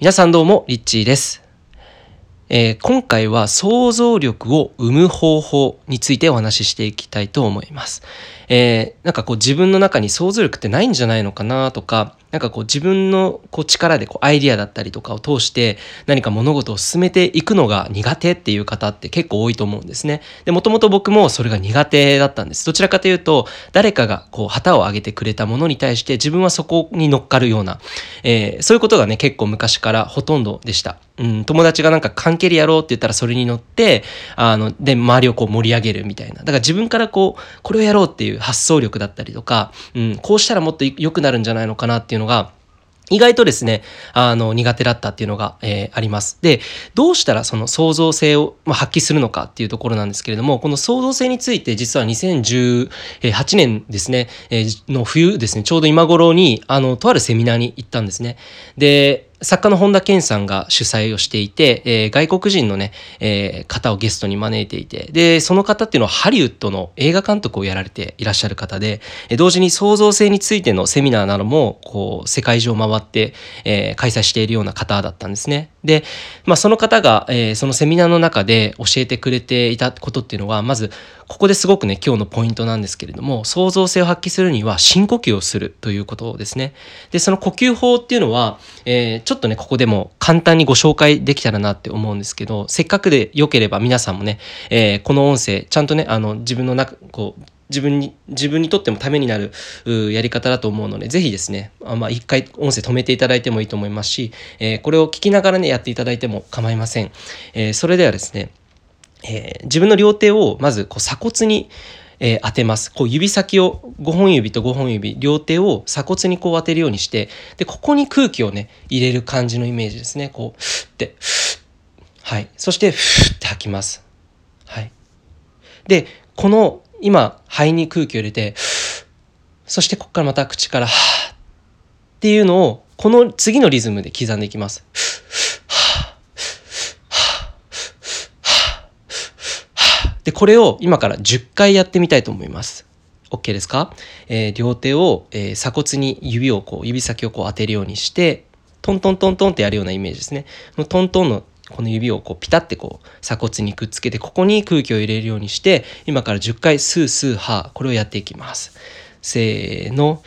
皆さんどうも、リッチーです。えー、今回は想像力を生む方法についてお話ししていきたいと思います。えー、なんかこう自分の中に想像力ってないんじゃないのかなとか、なんかこう自分のこう力でこうアイディアだったりとかを通して何か物事を進めていくのが苦手っていう方って結構多いと思うんですね。で、もともと僕もそれが苦手だったんです。どちらかというと、誰かがこう旗を上げてくれたものに対して自分はそこに乗っかるような、えー、そういうことがね、結構昔からほとんどでした。うん、友達がなんか関係でやろうって言ったらそれに乗って、あの、で、周りをこう盛り上げるみたいな。だから自分からこう、これをやろうっていう発想力だったりとか、うん、こうしたらもっと良くなるんじゃないのかなっていうのが、意外とですね、あの、苦手だったっていうのが、えー、あります。で、どうしたらその創造性を、ま、発揮するのかっていうところなんですけれども、この創造性について実は2018年ですね、えー、の冬ですね、ちょうど今頃に、あの、とあるセミナーに行ったんですね。で、作家の本田健さんが主催をしていて、えー、外国人のね、えー、方をゲストに招いていて、で、その方っていうのはハリウッドの映画監督をやられていらっしゃる方で、えー、同時に創造性についてのセミナーなども、こう、世界中を回って、えー、開催しているような方だったんですね。で、まあ、その方が、えー、そのセミナーの中で教えてくれていたことっていうのは、まず、ここですごくね、今日のポイントなんですけれども、創造性を発揮するには深呼吸をするということですね。で、その呼吸法っていうのは、えー、ちょっとね、ここでも簡単にご紹介できたらなって思うんですけど、せっかくで良ければ皆さんもね、えー、この音声、ちゃんとね、あの、自分の中、こう、自分に、自分にとってもためになるやり方だと思うので、ぜひですね、あまあ、一回音声止めていただいてもいいと思いますし、えー、これを聞きながらね、やっていただいても構いません。えー、それではですね、えー、自分の両手をまずこう鎖骨にえー、当てます。こう指先を5本指と5本指、両手を鎖骨にこう当てるようにして、で、ここに空気をね、入れる感じのイメージですね。こう、ふって、はい。そして、ふって吐きます。はい。で、この、今、肺に空気を入れて、そしてここからまた口から、はっていうのを、この次のリズムで刻んでいきます。で、これを今から10回やってみたいと思います。OK ですか、えー、両手を、えー、鎖骨に指をこう、指先をこう当てるようにして、トントントントンってやるようなイメージですね。のトントンのこの指をこうピタってこう鎖骨にくっつけてここに空気を入れるようにして今から10回スースーハーこれをやっていきます。せーの。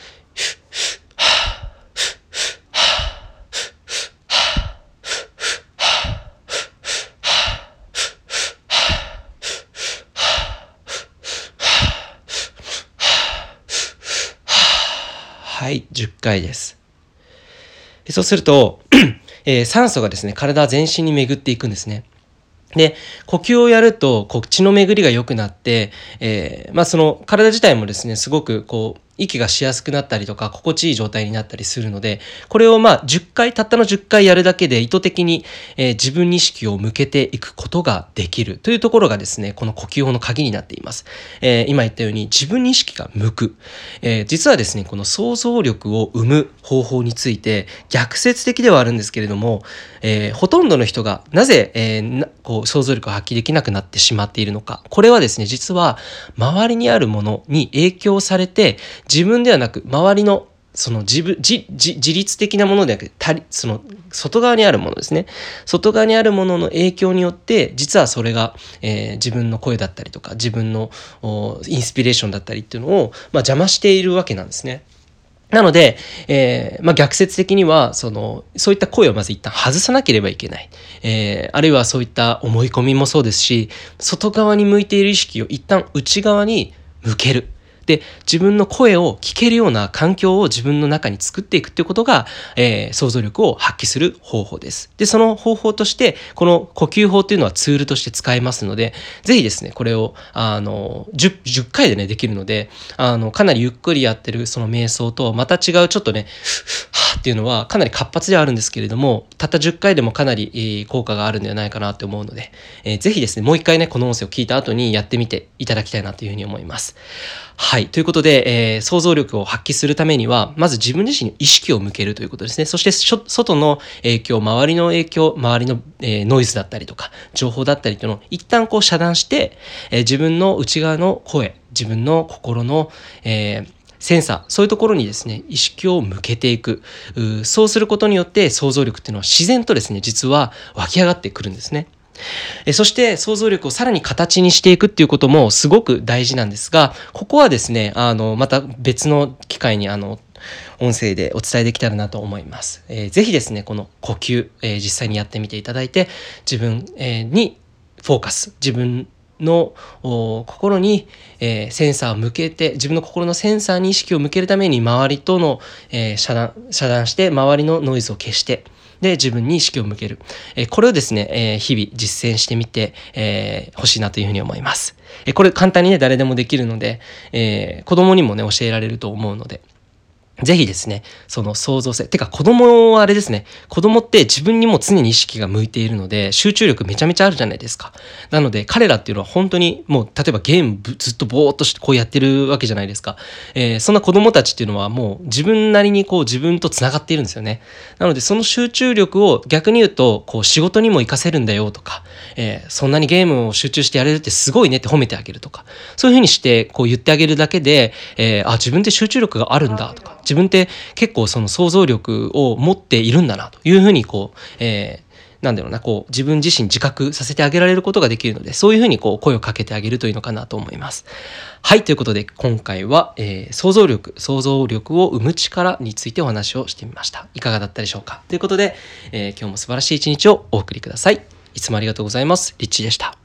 はい、10回です。そうすると、えー、酸素がですね、体全身に巡っていくんですね。で、呼吸をやると、こう、血の巡りが良くなって、えー、まあその体自体もですね、すごくこう、息がしやすくなったりとか、心地いい状態になったりするので、これをまあ10回、たったの10回やるだけで意図的に、えー、自分に意識を向けていくことができるというところがですね、この呼吸法の鍵になっています。えー、今言ったように自分に意識が向く。えー、実はですね、この想像力を生む方法について逆説的ではあるんですけれども、えほとんどの人がなぜ、えなこう想像力を発揮できなくなってしまっているのか。これはですね、実は周りにあるものに影響されて自分ではなく周りのその自分自自律的なものではなくてその外側にあるものですね外側にあるものの影響によって実はそれが、えー、自分の声だったりとか自分のインスピレーションだったりっていうのを、まあ、邪魔しているわけなんですね。なので、えー、まあ、逆説的には、その、そういった声をまず一旦外さなければいけない。えー、あるいはそういった思い込みもそうですし、外側に向いている意識を一旦内側に向ける。で、自分の声を聞けるような環境を自分の中に作っていくっていうことが、えー、想像力を発揮する方法です。で、その方法として、この呼吸法っていうのはツールとして使えますので、是非ですね、これを、あの、10, 10回でね、できるので、あの、かなりゆっくりやってるその瞑想と、また違うちょっとね、はぁっていうのはかなり活発ではあるんですけれども、たった10回でもかなり効果があるんではないかなって思うので、えー、ぜひですね、もう一回ね、この音声を聞いた後にやってみていただきたいなというふうに思います。はい。ということで、えー、想像力を発揮するためには、まず自分自身に意識を向けるということですね。そして、外の影響、周りの影響、周りの、えー、ノイズだったりとか、情報だったりというのを一旦こう遮断して、えー、自分の内側の声、自分の心の、えー、センサー、そういうところにですね、意識を向けていく。そうすることによって想像力っていうのは自然とですね、実は湧き上がってくるんですね。そして想像力をさらに形にしていくっていうこともすごく大事なんですが、ここはですね、あの、また別の機会にあの、音声でお伝えできたらなと思います。えー、ぜひですね、この呼吸、えー、実際にやってみていただいて、自分、えー、にフォーカス、自分の心に、えー、センサーを向けて自分の心のセンサーに意識を向けるために周りとの、えー、遮断遮断して周りのノイズを消してで自分に意識を向ける、えー、これをですね、え、日々実践してみて、えー、しいなというふうに思います、え、これ簡単にね誰でもできるので、えー、子供にもね教えられると思うのでぜひですね、その創造性。てか子供はあれですね、子供って自分にも常に意識が向いているので、集中力めちゃめちゃあるじゃないですか。なので彼らっていうのは本当にもう、例えばゲームずっとぼーっとしてこうやってるわけじゃないですか。えー、そんな子供たちっていうのはもう自分なりにこう自分と繋がっているんですよね。なのでその集中力を逆に言うと、こう仕事にも活かせるんだよとか、えー、そんなにゲームを集中してやれるってすごいねって褒めてあげるとか、そういうふうにしてこう言ってあげるだけで、えー、あ、自分って集中力があるんだとか、自分って結構その想像力を持っているんだなというふうにこう、えーなんだろうな、こう、自分自身自覚させてあげられることができるので、そういうふうにこう、声をかけてあげるといいのかなと思います。はい、ということで、今回は、えー、想像力、想像力を生む力についてお話をしてみました。いかがだったでしょうか？ということで、えー、今日も素晴らしい一日をお送りください。いつもありがとうございます。リッチでした。